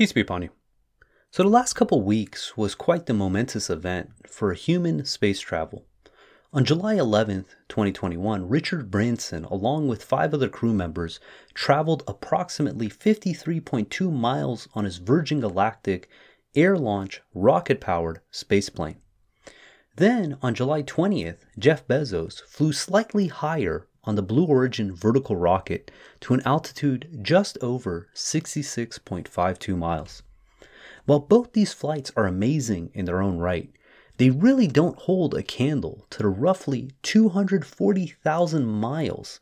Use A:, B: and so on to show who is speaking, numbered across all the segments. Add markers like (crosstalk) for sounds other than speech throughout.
A: Peace be upon you. So, the last couple weeks was quite the momentous event for human space travel. On July 11th, 2021, Richard Branson, along with five other crew members, traveled approximately 53.2 miles on his Virgin Galactic air launch rocket powered spaceplane. Then, on July 20th, Jeff Bezos flew slightly higher on the Blue Origin vertical rocket to an altitude just over 66.52 miles. While both these flights are amazing in their own right, they really don't hold a candle to the roughly 240,000 miles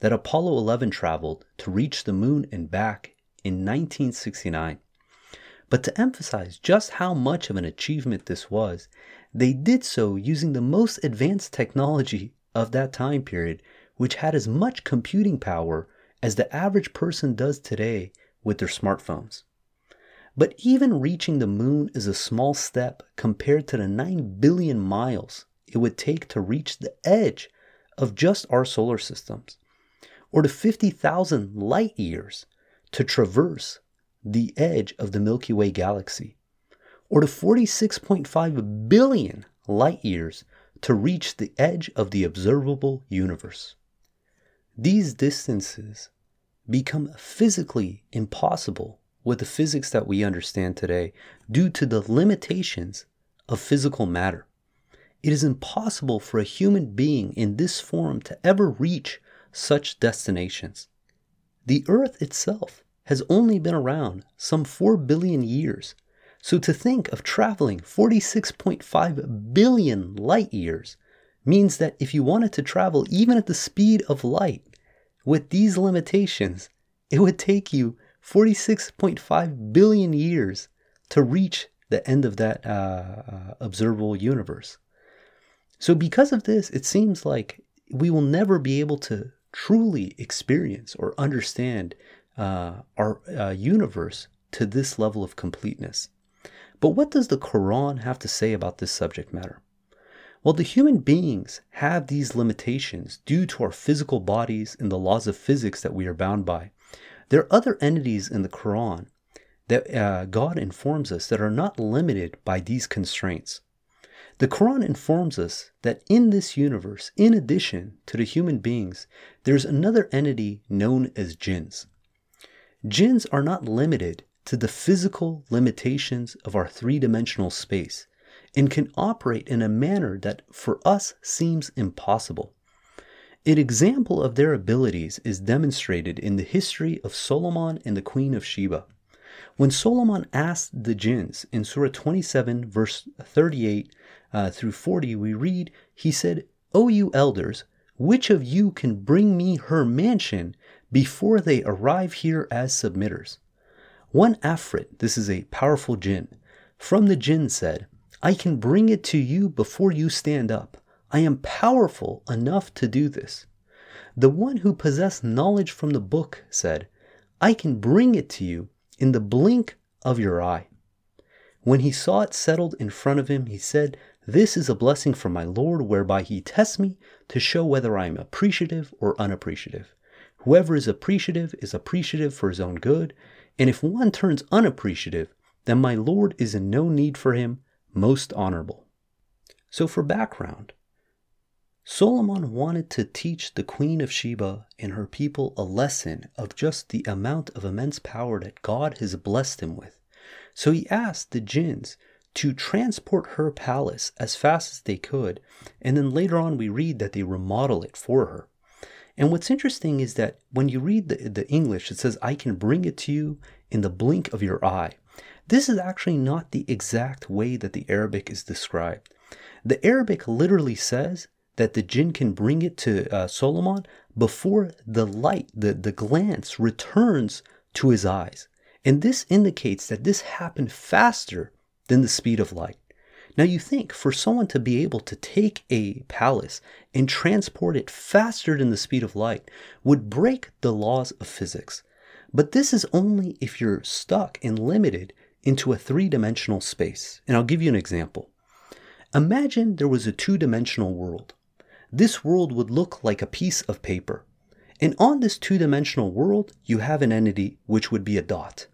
A: that Apollo 11 traveled to reach the moon and back in 1969. But to emphasize just how much of an achievement this was, they did so using the most advanced technology of that time period, which had as much computing power as the average person does today with their smartphones. But even reaching the moon is a small step compared to the 9 billion miles it would take to reach the edge of just our solar systems, or the 50,000 light years to traverse the edge of the Milky Way galaxy, or the 46.5 billion light years to reach the edge of the observable universe. These distances become physically impossible with the physics that we understand today due to the limitations of physical matter. It is impossible for a human being in this form to ever reach such destinations. The Earth itself has only been around some 4 billion years, so to think of traveling 46.5 billion light years means that if you wanted to travel even at the speed of light, with these limitations, it would take you 46.5 billion years to reach the end of that uh, uh, observable universe. So, because of this, it seems like we will never be able to truly experience or understand uh, our uh, universe to this level of completeness. But what does the Quran have to say about this subject matter? Well, the human beings have these limitations due to our physical bodies and the laws of physics that we are bound by. There are other entities in the Quran that uh, God informs us that are not limited by these constraints. The Quran informs us that in this universe, in addition to the human beings, there's another entity known as jinns. Jinns are not limited to the physical limitations of our three dimensional space and can operate in a manner that for us seems impossible. An example of their abilities is demonstrated in the history of Solomon and the Queen of Sheba. When Solomon asked the jinns in Surah 27, verse 38 uh, through 40, we read, He said, O you elders, which of you can bring me her mansion before they arrive here as submitters? One Afrit, this is a powerful jinn, from the jinn said, I can bring it to you before you stand up. I am powerful enough to do this. The one who possessed knowledge from the book said, I can bring it to you in the blink of your eye. When he saw it settled in front of him, he said, This is a blessing from my Lord, whereby he tests me to show whether I am appreciative or unappreciative. Whoever is appreciative is appreciative for his own good, and if one turns unappreciative, then my Lord is in no need for him, most honorable. So, for background, Solomon wanted to teach the Queen of Sheba and her people a lesson of just the amount of immense power that God has blessed him with. So he asked the jinns to transport her palace as fast as they could, and then later on we read that they remodel it for her. And what's interesting is that when you read the, the English, it says, I can bring it to you in the blink of your eye. This is actually not the exact way that the Arabic is described. The Arabic literally says that the jinn can bring it to uh, Solomon before the light, the, the glance returns to his eyes. And this indicates that this happened faster than the speed of light. Now, you think for someone to be able to take a palace and transport it faster than the speed of light would break the laws of physics. But this is only if you're stuck and limited into a three dimensional space. And I'll give you an example. Imagine there was a two dimensional world this world would look like a piece of paper. And on this two dimensional world, you have an entity which would be a dot.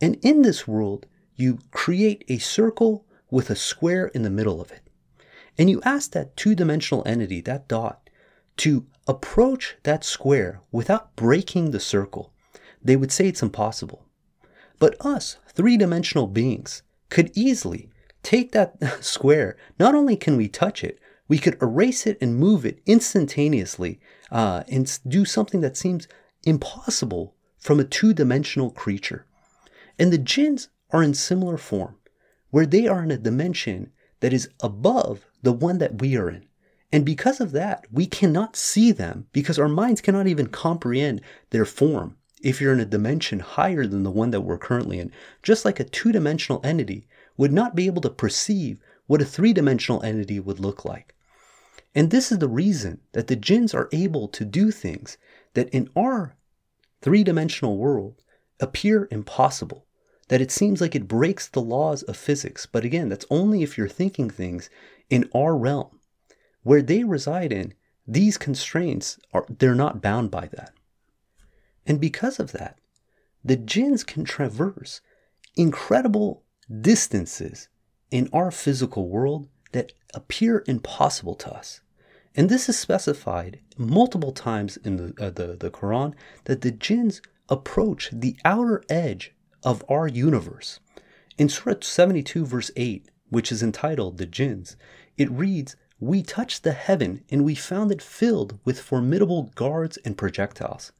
A: And in this world, you create a circle with a square in the middle of it. And you ask that two dimensional entity, that dot, to approach that square without breaking the circle. They would say it's impossible. But us, three dimensional beings, could easily take that (laughs) square. Not only can we touch it, we could erase it and move it instantaneously uh, and do something that seems impossible from a two dimensional creature. And the jinns are in similar form, where they are in a dimension that is above the one that we are in. And because of that, we cannot see them because our minds cannot even comprehend their form if you're in a dimension higher than the one that we're currently in. Just like a two dimensional entity would not be able to perceive what a three dimensional entity would look like. And this is the reason that the jinns are able to do things that in our three dimensional world appear impossible. That it seems like it breaks the laws of physics. But again, that's only if you're thinking things in our realm. Where they reside in, these constraints are they're not bound by that. And because of that, the jinns can traverse incredible distances in our physical world that appear impossible to us. And this is specified multiple times in the, uh, the, the Quran that the jinns approach the outer edge of our universe. In Surah 72, verse 8, which is entitled The Jinns, it reads, We touched the heaven and we found it filled with formidable guards and projectiles.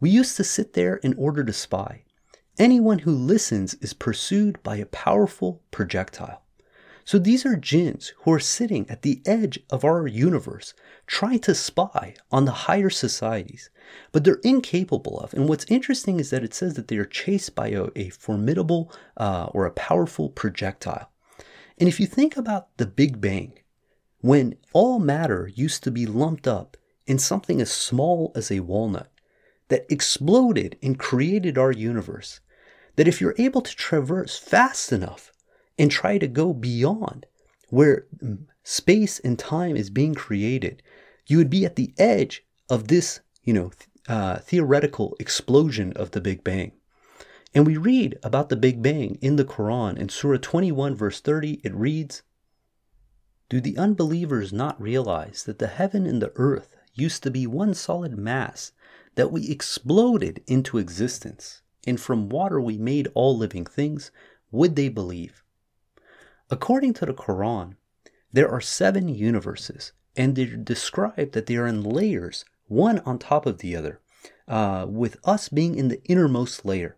A: We used to sit there in order to spy. Anyone who listens is pursued by a powerful projectile. So these are jinns who are sitting at the edge of our universe, trying to spy on the higher societies, but they're incapable of. And what's interesting is that it says that they are chased by a, a formidable uh, or a powerful projectile. And if you think about the Big Bang, when all matter used to be lumped up in something as small as a walnut, that exploded and created our universe. That if you're able to traverse fast enough and try to go beyond where space and time is being created, you would be at the edge of this, you know, uh, theoretical explosion of the Big Bang. And we read about the Big Bang in the Quran in Surah 21, verse 30. It reads, Do the unbelievers not realize that the heaven and the earth used to be one solid mass that we exploded into existence, and from water we made all living things, would they believe? According to the Quran, there are seven universes, and they're described that they are in layers, one on top of the other, uh, with us being in the innermost layer.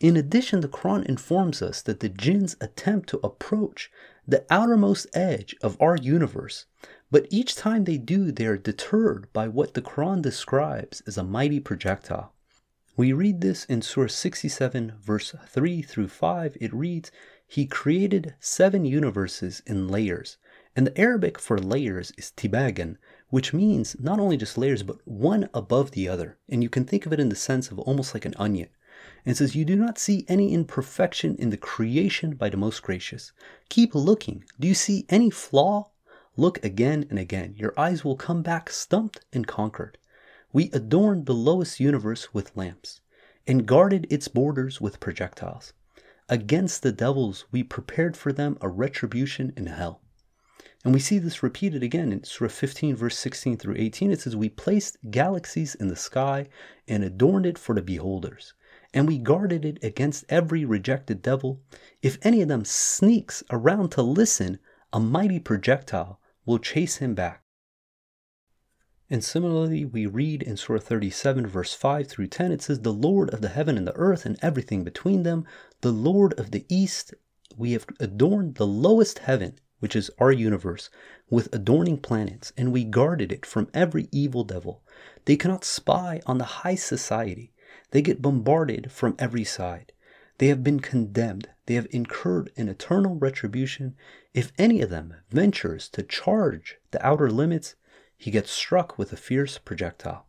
A: In addition, the Quran informs us that the jinns attempt to approach the outermost edge of our universe but each time they do, they are deterred by what the Quran describes as a mighty projectile. We read this in Surah 67, verse 3 through 5. It reads, He created seven universes in layers. And the Arabic for layers is tibagan, which means not only just layers, but one above the other. And you can think of it in the sense of almost like an onion. And says, You do not see any imperfection in the creation by the most gracious. Keep looking. Do you see any flaw Look again and again. Your eyes will come back stumped and conquered. We adorned the lowest universe with lamps, and guarded its borders with projectiles. Against the devils we prepared for them a retribution in hell. And we see this repeated again in Surah 15, verse 16 through 18. It says, We placed galaxies in the sky and adorned it for the beholders. And we guarded it against every rejected devil. If any of them sneaks around to listen, a mighty projectile will chase him back. And similarly, we read in Surah 37, verse 5 through 10, it says, The Lord of the heaven and the earth and everything between them, the Lord of the east, we have adorned the lowest heaven, which is our universe, with adorning planets, and we guarded it from every evil devil. They cannot spy on the high society. They get bombarded from every side. They have been condemned. They have incurred an eternal retribution. If any of them ventures to charge the outer limits, he gets struck with a fierce projectile.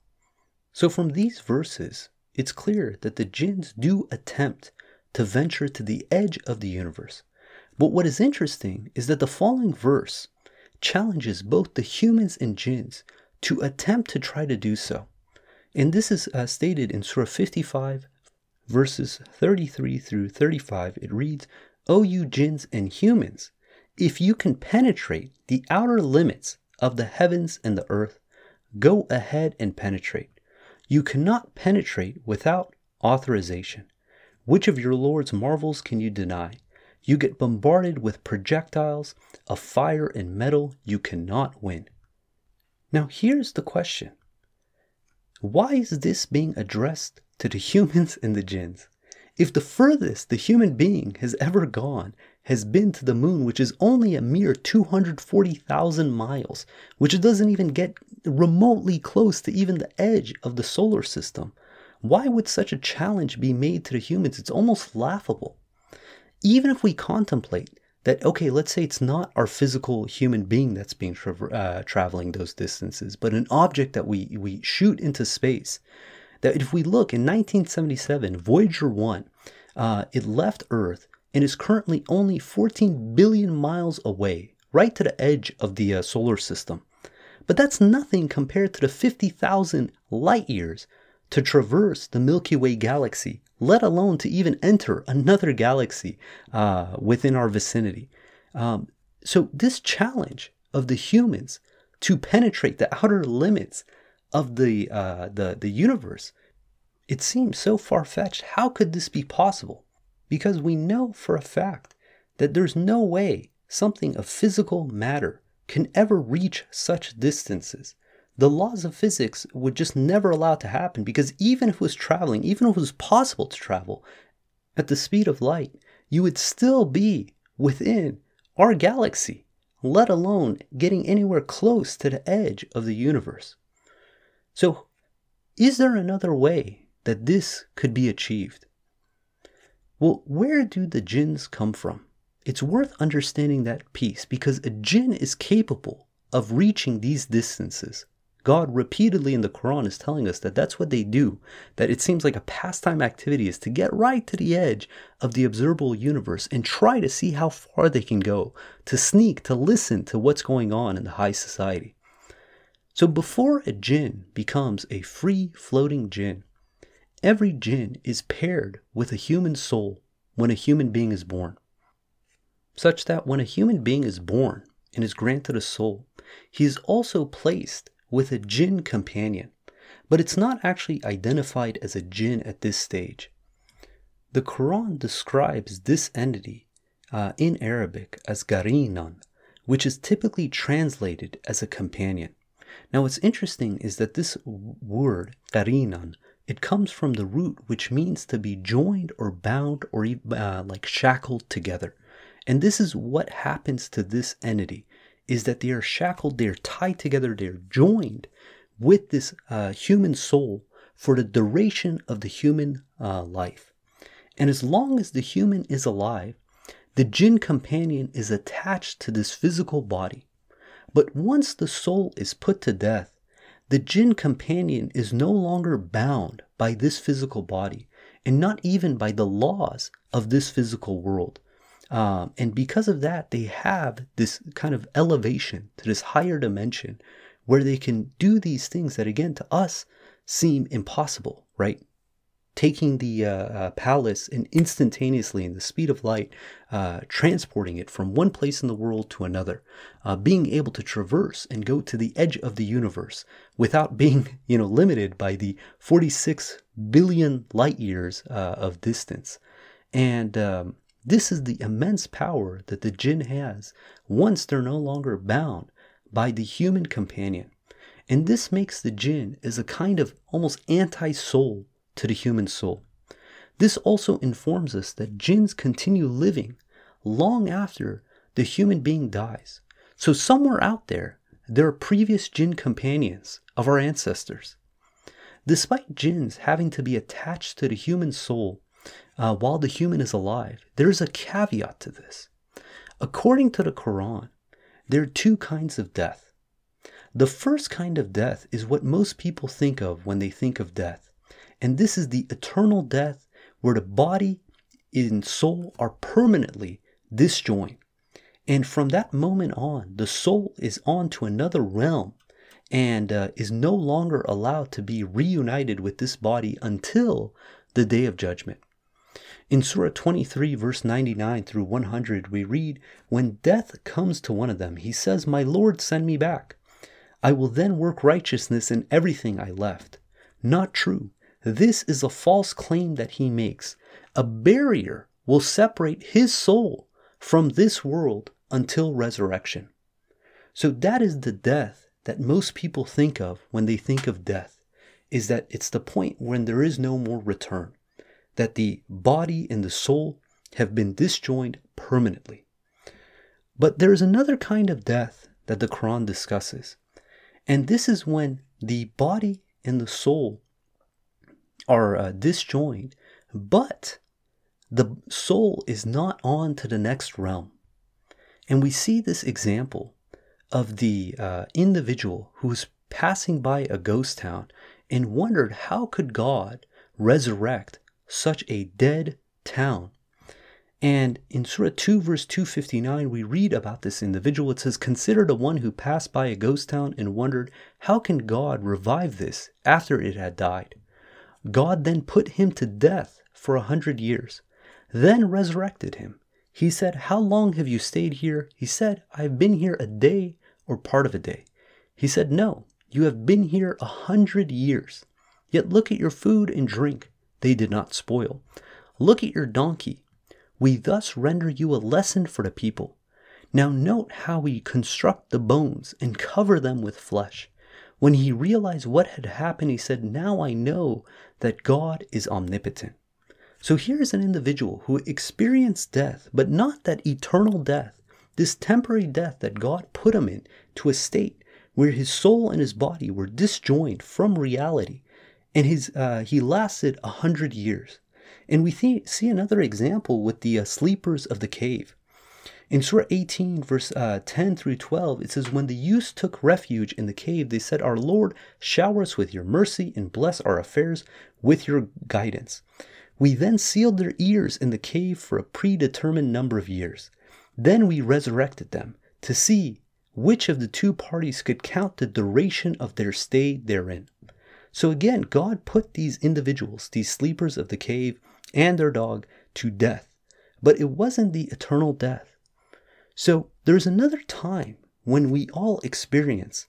A: So, from these verses, it's clear that the jinns do attempt to venture to the edge of the universe. But what is interesting is that the following verse challenges both the humans and jinns to attempt to try to do so. And this is uh, stated in Surah 55, verses 33 through 35, it reads, O you jinns and humans, if you can penetrate the outer limits of the heavens and the earth, go ahead and penetrate. You cannot penetrate without authorization. Which of your Lord's marvels can you deny? You get bombarded with projectiles of fire and metal you cannot win. Now, here's the question Why is this being addressed to the humans and the jinns? If the furthest the human being has ever gone has been to the moon, which is only a mere 240,000 miles, which doesn't even get remotely close to even the edge of the solar system, why would such a challenge be made to the humans? It's almost laughable. Even if we contemplate that, okay, let's say it's not our physical human being that's being tra- uh, traveling those distances, but an object that we, we shoot into space. That if we look in 1977, Voyager 1, uh, it left Earth and is currently only 14 billion miles away, right to the edge of the uh, solar system. But that's nothing compared to the 50,000 light years to traverse the Milky Way galaxy, let alone to even enter another galaxy uh, within our vicinity. Um, so, this challenge of the humans to penetrate the outer limits of the, uh, the, the universe, it seems so far fetched. How could this be possible? Because we know for a fact that there's no way something of physical matter can ever reach such distances the laws of physics would just never allow it to happen because even if it was traveling, even if it was possible to travel at the speed of light, you would still be within our galaxy, let alone getting anywhere close to the edge of the universe. So, is there another way that this could be achieved? Well, where do the jinns come from? It's worth understanding that piece because a jinn is capable of reaching these distances God repeatedly in the Quran is telling us that that's what they do, that it seems like a pastime activity is to get right to the edge of the observable universe and try to see how far they can go, to sneak, to listen to what's going on in the high society. So before a jinn becomes a free floating jinn, every jinn is paired with a human soul when a human being is born. Such that when a human being is born and is granted a soul, he is also placed with a jinn companion, but it's not actually identified as a jinn at this stage. The Quran describes this entity uh, in Arabic as garinan, which is typically translated as a companion. Now, what's interesting is that this word, garinan, it comes from the root which means to be joined or bound or uh, like shackled together. And this is what happens to this entity is that they are shackled, they are tied together, they are joined with this uh, human soul for the duration of the human uh, life. And as long as the human is alive, the jinn companion is attached to this physical body. But once the soul is put to death, the jinn companion is no longer bound by this physical body and not even by the laws of this physical world. Um, and because of that, they have this kind of elevation to this higher dimension where they can do these things that, again, to us seem impossible, right? Taking the uh, uh, palace and instantaneously, in the speed of light, uh, transporting it from one place in the world to another, uh, being able to traverse and go to the edge of the universe without being, (laughs) you know, limited by the 46 billion light years uh, of distance. And um, this is the immense power that the jinn has once they're no longer bound by the human companion. And this makes the jinn as a kind of almost anti soul to the human soul. This also informs us that jinns continue living long after the human being dies. So, somewhere out there, there are previous jinn companions of our ancestors. Despite jinns having to be attached to the human soul uh, while the human is alive. There's a caveat to this. According to the Quran, there are two kinds of death. The first kind of death is what most people think of when they think of death, and this is the eternal death where the body and soul are permanently disjoined. And from that moment on, the soul is on to another realm and uh, is no longer allowed to be reunited with this body until the day of judgment. In Surah 23, verse 99 through 100, we read, When death comes to one of them, he says, My Lord, send me back. I will then work righteousness in everything I left. Not true. This is a false claim that he makes. A barrier will separate his soul from this world until resurrection. So that is the death that most people think of when they think of death, is that it's the point when there is no more return, that the body and the soul have been disjoined permanently. But there is another kind of death that the Quran discusses, and this is when the body and the soul are uh, disjoined, but the soul is not on to the next realm. And we see this example of the uh, individual who's passing by a ghost town and wondered how could God resurrect such a dead town. And in Surah 2, verse 259, we read about this individual. It says, Consider the one who passed by a ghost town and wondered, How can God revive this after it had died? God then put him to death for a hundred years, then resurrected him. He said, How long have you stayed here? He said, I have been here a day or part of a day. He said, No, you have been here a hundred years. Yet look at your food and drink, they did not spoil. Look at your donkey. We thus render you a lesson for the people. Now note how we construct the bones and cover them with flesh. When he realized what had happened, he said, Now I know that God is omnipotent. So here is an individual who experienced death, but not that eternal death, this temporary death that God put him in to a state where his soul and his body were disjoined from reality, and his uh, he lasted a hundred years. And we see, see another example with the uh, sleepers of the cave. In Surah 18, verse uh, 10 through 12, it says, When the youths took refuge in the cave, they said, Our Lord, shower us with your mercy and bless our affairs with your guidance. We then sealed their ears in the cave for a predetermined number of years. Then we resurrected them to see which of the two parties could count the duration of their stay therein. So again, God put these individuals, these sleepers of the cave, and their dog to death. But it wasn't the eternal death. So there's another time when we all experience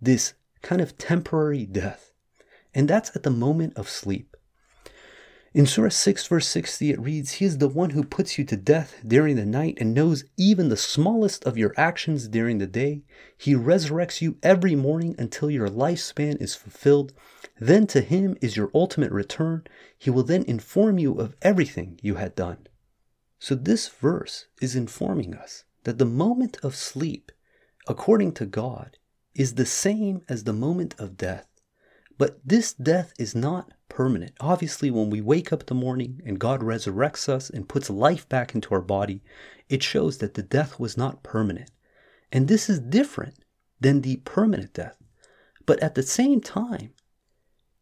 A: this kind of temporary death, and that's at the moment of sleep. In Surah 6, verse 60, it reads, He is the one who puts you to death during the night and knows even the smallest of your actions during the day. He resurrects you every morning until your lifespan is fulfilled. Then to Him is your ultimate return. He will then inform you of everything you had done. So this verse is informing us that the moment of sleep, according to God, is the same as the moment of death. But this death is not permanent. Obviously, when we wake up in the morning and God resurrects us and puts life back into our body, it shows that the death was not permanent. And this is different than the permanent death. But at the same time,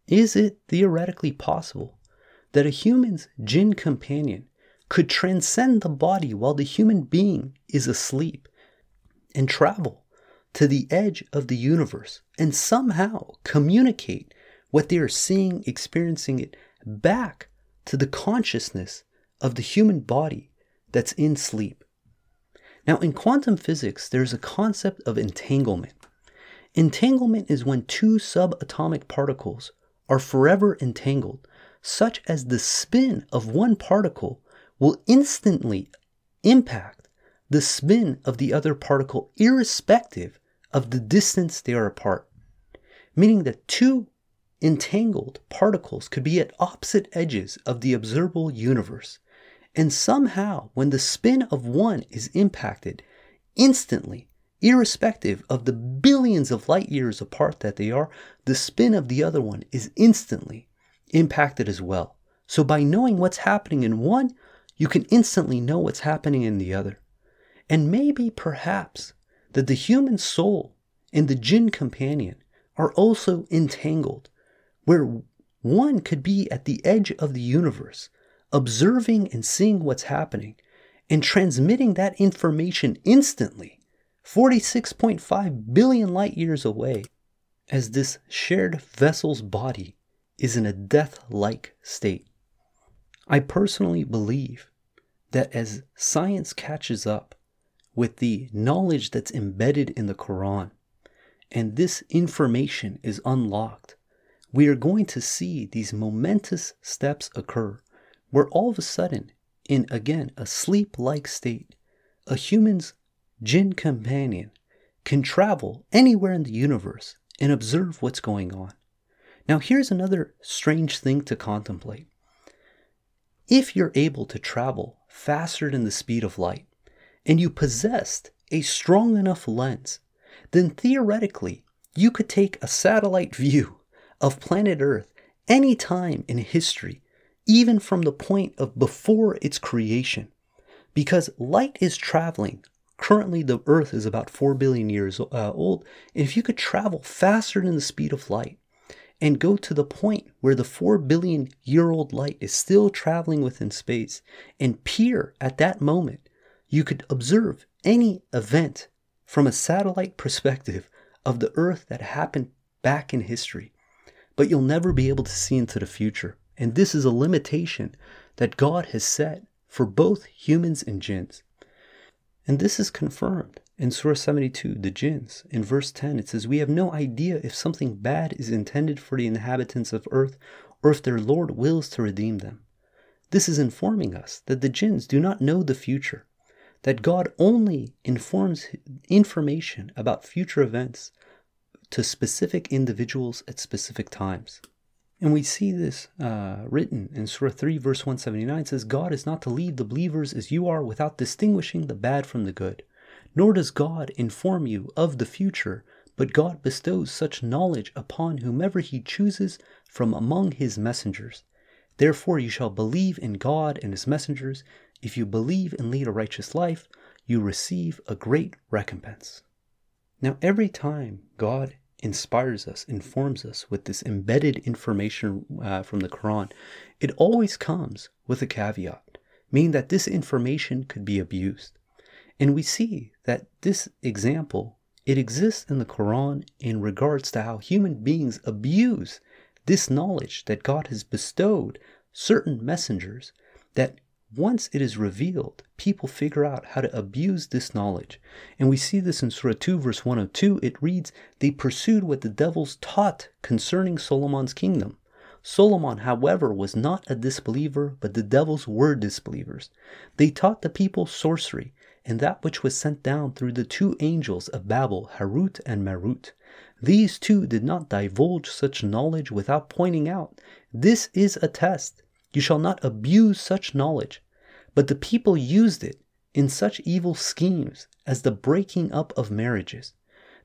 A: is it theoretically possible that a human's jinn companion could transcend the body while the human being is asleep and travel to the edge of the universe and somehow communicate what they are seeing, experiencing it back to the consciousness of the human body that's in sleep. Now, in quantum physics, there's a concept of entanglement. Entanglement is when two subatomic particles are forever entangled, such as the spin of one particle will instantly impact the spin of the other particle, irrespective of the distance they are apart. Meaning that two entangled particles could be at opposite edges of the observable universe. And somehow, when the spin of one is impacted, instantly, irrespective of the billions of light years apart that they are, the spin of the other one is instantly impacted as well. So, by knowing what's happening in one, you can instantly know what's happening in the other. And maybe, perhaps, that the human soul and the jinn companion are also entangled where one could be at the edge of the universe, observing and seeing what's happening, and transmitting that information instantly, 46.5 billion light years away, as this shared vessel's body is in a death like state. I personally believe that as science catches up with the knowledge that's embedded in the Quran, and this information is unlocked, we are going to see these momentous steps occur where all of a sudden, in again a sleep like state, a human's jinn companion can travel anywhere in the universe and observe what's going on. Now, here's another strange thing to contemplate. If you're able to travel faster than the speed of light, and you possessed a strong enough lens, then theoretically you could take a satellite view of planet Earth any time in history, even from the point of before its creation. Because light is traveling. Currently, the Earth is about 4 billion years uh, old. And if you could travel faster than the speed of light and go to the point where the 4 billion year old light is still traveling within space and peer at that moment, you could observe any event from a satellite perspective of the Earth that happened back in history but you'll never be able to see into the future. And this is a limitation that God has set for both humans and jinns. And this is confirmed in Surah 72, the jinns. In verse 10, it says, We have no idea if something bad is intended for the inhabitants of earth or if their Lord wills to redeem them. This is informing us that the jinns do not know the future, that God only informs information about future events to specific individuals at specific times. And we see this uh, written in Surah 3, verse 179 says, God is not to leave the believers as you are without distinguishing the bad from the good. Nor does God inform you of the future, but God bestows such knowledge upon whomever he chooses from among his messengers. Therefore, you shall believe in God and his messengers. If you believe and lead a righteous life, you receive a great recompense. Now, every time God inspires us, informs us with this embedded information uh, from the Quran, it always comes with a caveat, meaning that this information could be abused. And we see that this example, it exists in the Quran in regards to how human beings abuse this knowledge that God has bestowed certain messengers that once it is revealed, people figure out how to abuse this knowledge. And we see this in Surah 2, verse 102. It reads, They pursued what the devils taught concerning Solomon's kingdom. Solomon, however, was not a disbeliever, but the devils were disbelievers. They taught the people sorcery, and that which was sent down through the two angels of Babel, Harut and Marut. These two did not divulge such knowledge without pointing out, This is a test you shall not abuse such knowledge. But the people used it in such evil schemes as the breaking up of marriages.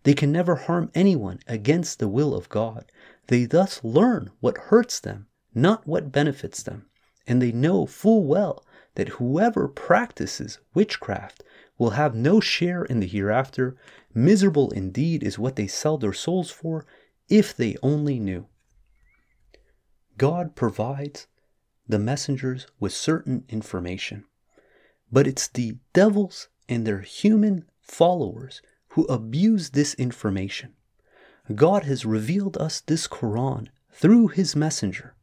A: They can never harm anyone against the will of God. They thus learn what hurts them, not what benefits them. And they know full well that whoever practices witchcraft will have no share in the hereafter. Miserable indeed is what they sell their souls for, if they only knew. God provides the messengers with certain information. But it's the devils and their human followers who abuse this information. God has revealed us this Quran through His messenger,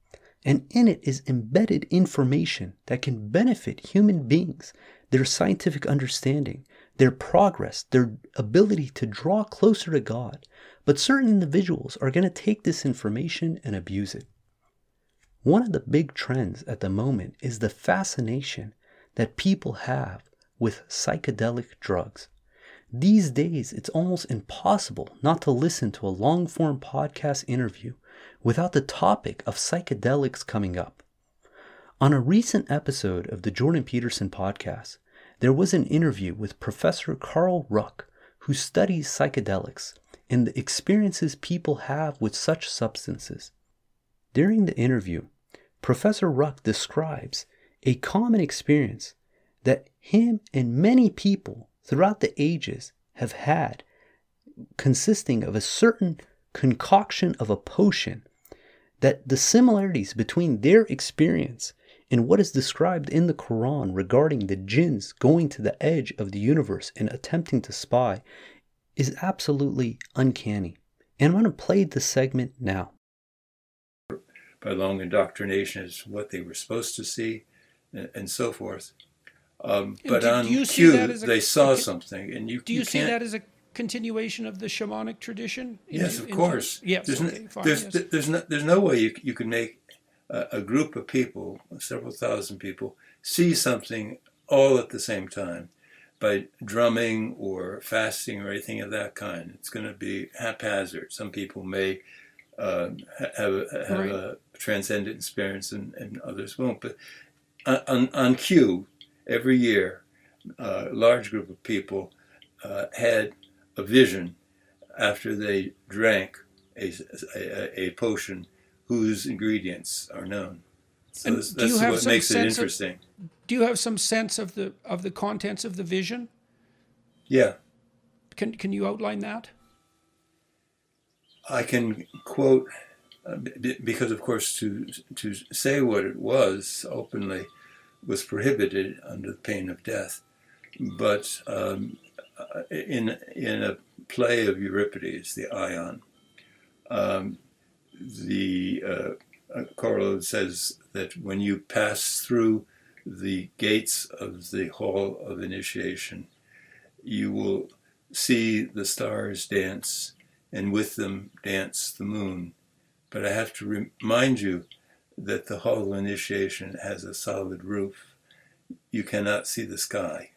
A: and in it is embedded information that can benefit human beings, their scientific understanding, their progress, their ability to draw closer to God. But certain individuals are going to take this information and abuse it. One of the big trends at the moment is the fascination that people have with psychedelic drugs. These days, it's almost impossible not to listen to a long form podcast interview without the topic of psychedelics coming up. On a recent episode of the Jordan Peterson podcast, there was an interview with Professor Carl Ruck, who studies psychedelics and the experiences people have with such substances. During the interview, Professor Ruck describes a common experience that him and many people throughout the ages have had, consisting of a certain concoction of a potion, that the similarities between their experience and what is described in the Quran regarding the jinns going to the edge of the universe and attempting to spy is absolutely uncanny. And I'm going to play the segment now
B: by long indoctrination is what they were supposed to see. and, and so forth. Um, but do, on do cue, they saw a, something, and you
C: do you,
B: you
C: see that as a continuation of the shamanic tradition?
B: In, yes, of course.
C: yes,
B: there's,
C: okay,
B: no,
C: fine,
B: there's,
C: yes.
B: there's, no, there's no way you, you can make a, a group of people, several thousand people, see something all at the same time by drumming or fasting or anything of that kind. It's going to be haphazard. Some people may uh, have, have right. a transcendent experience and, and, others won't. But on, on cue, every year, a large group of people uh, had a vision after they drank a, a, a potion whose ingredients are known. So
C: and
B: that's, that's what makes it interesting.
C: Of, do you have some sense of the of the contents of the vision?
B: Yeah.
C: Can can you outline that?
B: I can quote uh, because, of course, to to say what it was openly was prohibited under the pain of death. But um, uh, in in a play of Euripides, the Ion, um, the uh, uh says that when you pass through the gates of the hall of initiation, you will see the stars dance, and with them dance the moon. But I have to remind you that the hall of initiation has a solid roof. You cannot see the sky.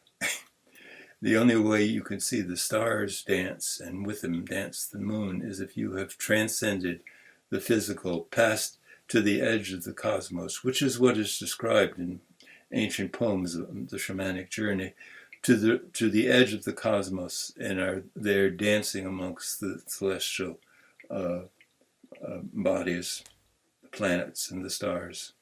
B: The only way you can see the stars dance and with them dance the moon is if you have transcended the physical, passed to the edge of the cosmos, which is what is described in ancient poems of the shamanic journey to the to the edge of the cosmos and are there dancing amongst the celestial uh, uh, bodies, the planets and the stars.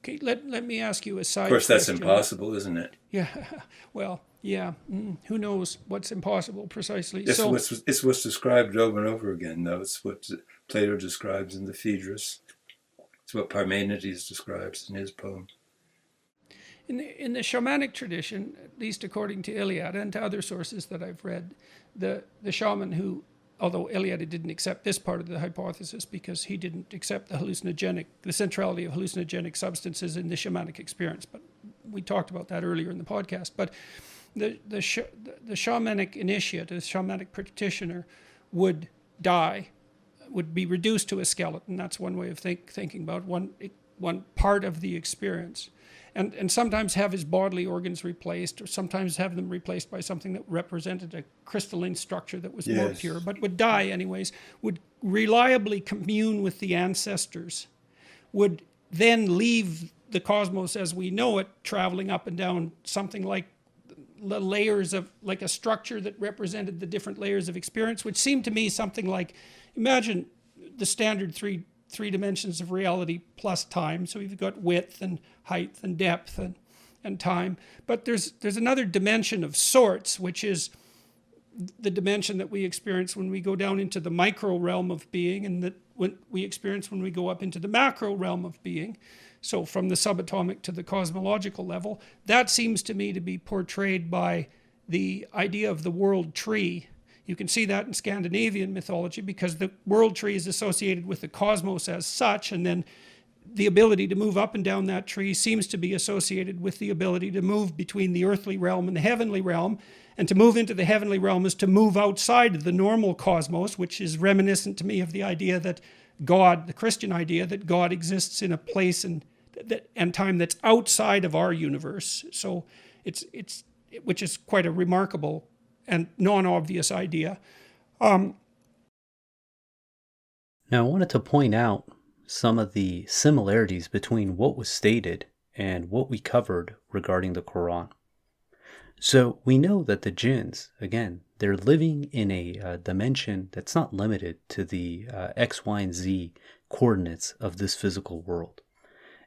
C: Okay, let, let me ask you a side.
B: Of course, that's impossible, isn't it?
C: Yeah, (laughs) well, yeah. Mm, who knows what's impossible precisely?
B: It's,
C: so,
B: what's, it's what's described over and over again, though. It's what Plato describes in the Phaedrus. It's what Parmenides describes in his poem.
C: In the, in the shamanic tradition, at least according to Eliade and to other sources that I've read, the, the shaman who, although Eliade didn't accept this part of the hypothesis because he didn't accept the hallucinogenic, the centrality of hallucinogenic substances in the shamanic experience, but we talked about that earlier in the podcast. But the, the, sh- the shamanic initiate, the shamanic practitioner, would die, would be reduced to a skeleton. That's one way of think, thinking about one, one part of the experience and, and sometimes have his bodily organs replaced, or sometimes have them replaced by something that represented a crystalline structure that was yes. more pure, but would die anyways, would reliably commune with the ancestors, would then leave the cosmos as we know it, traveling up and down something like the layers of like a structure that represented the different layers of experience, which seemed to me something like imagine the standard three three dimensions of reality plus time. So we've got width and height and depth and, and time. But there's there's another dimension of sorts, which is the dimension that we experience when we go down into the micro realm of being and that when we experience when we go up into the macro realm of being. So from the subatomic to the cosmological level, that seems to me to be portrayed by the idea of the world tree you can see that in Scandinavian mythology because the world tree is associated with the cosmos as such, and then the ability to move up and down that tree seems to be associated with the ability to move between the earthly realm and the heavenly realm. And to move into the heavenly realm is to move outside of the normal cosmos, which is reminiscent to me of the idea that God, the Christian idea that God exists in a place and that and time that's outside of our universe. So it's it's which is quite a remarkable and non obvious idea. Um,
A: now, I wanted to point out some of the similarities between what was stated and what we covered regarding the Quran. So, we know that the jinns, again, they're living in a uh, dimension that's not limited to the uh, X, Y, and Z coordinates of this physical world.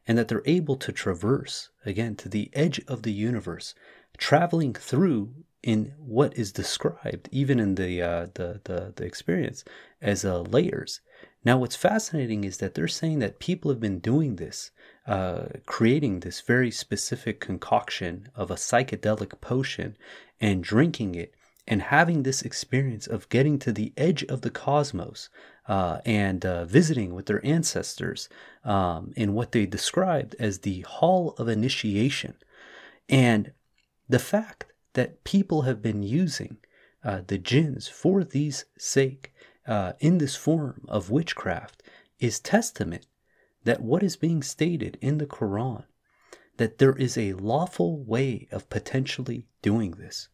A: And that they're able to traverse, again, to the edge of the universe, traveling through in what is described, even in the uh, the, the, the experience, as uh, layers. Now, what's fascinating is that they're saying that people have been doing this, uh, creating this very specific concoction of a psychedelic potion and drinking it and having this experience of getting to the edge of the cosmos uh, and uh, visiting with their ancestors um, in what they described as the Hall of Initiation. And the fact that people have been using uh, the jinns for these sake uh, in this form of witchcraft is testament that what is being stated in the Quran, that there is a lawful way of potentially doing this,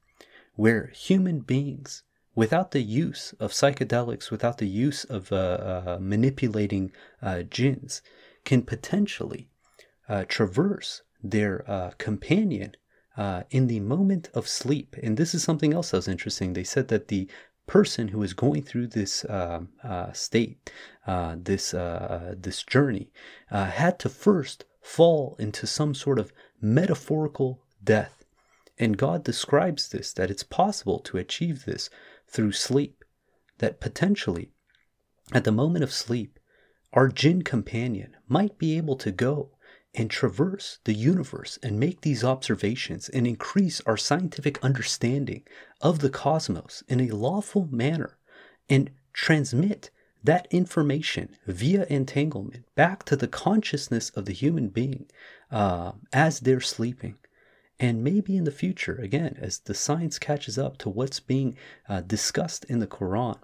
A: where human beings, without the use of psychedelics, without the use of uh, uh, manipulating uh, jinns, can potentially uh, traverse their uh, companion uh, in the moment of sleep. And this is something else that was interesting. They said that the person who is going through this uh, state, this this journey, had to first fall into some sort of metaphorical death. And God describes this that it's possible to achieve this through sleep. That potentially, at the moment of sleep, our jinn companion might be able to go and traverse the universe and make these observations and increase our scientific understanding of the cosmos in a lawful manner and transmit that information via entanglement back to the consciousness of the human being uh, as they're sleeping. And maybe in the future, again, as the science catches up to what's being uh, discussed in the Quran,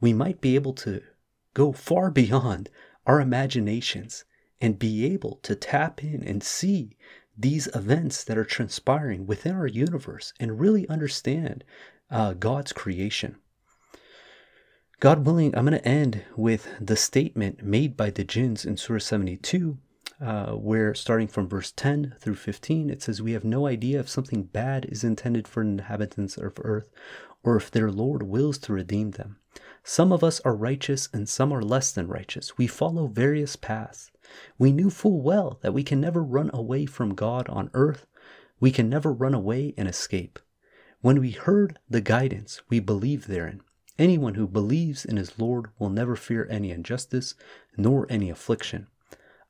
A: we might be able to go far (laughs) beyond our imaginations and be able to tap in and see these events that are transpiring within our universe and really understand uh, God's creation. God willing, I'm going to end with the statement made by the jinns in Surah 72, uh, where starting from verse 10 through 15, it says, We have no idea if something bad is intended for inhabitants of earth or if their Lord wills to redeem them. Some of us are righteous and some are less than righteous. We follow various paths. We knew full well that we can never run away from God on earth. We can never run away and escape. When we heard the guidance, we believed therein. Anyone who believes in his Lord will never fear any injustice nor any affliction.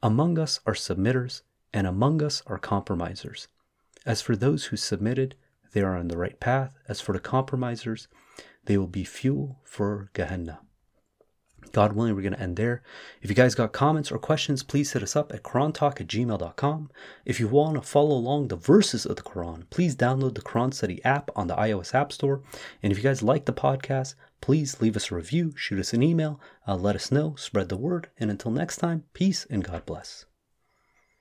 A: Among us are submitters, and among us are compromisers. As for those who submitted, they are on the right path. As for the compromisers, they will be fuel for Gehenna. God willing, we're going to end there. If you guys got comments or questions, please hit us up at QuranTalk at gmail.com. If you want to follow along the verses of the Quran, please download the Quran Study app on the iOS App Store. And if you guys like the podcast, please leave us a review, shoot us an email, uh, let us know, spread the word. And until next time, peace and God bless.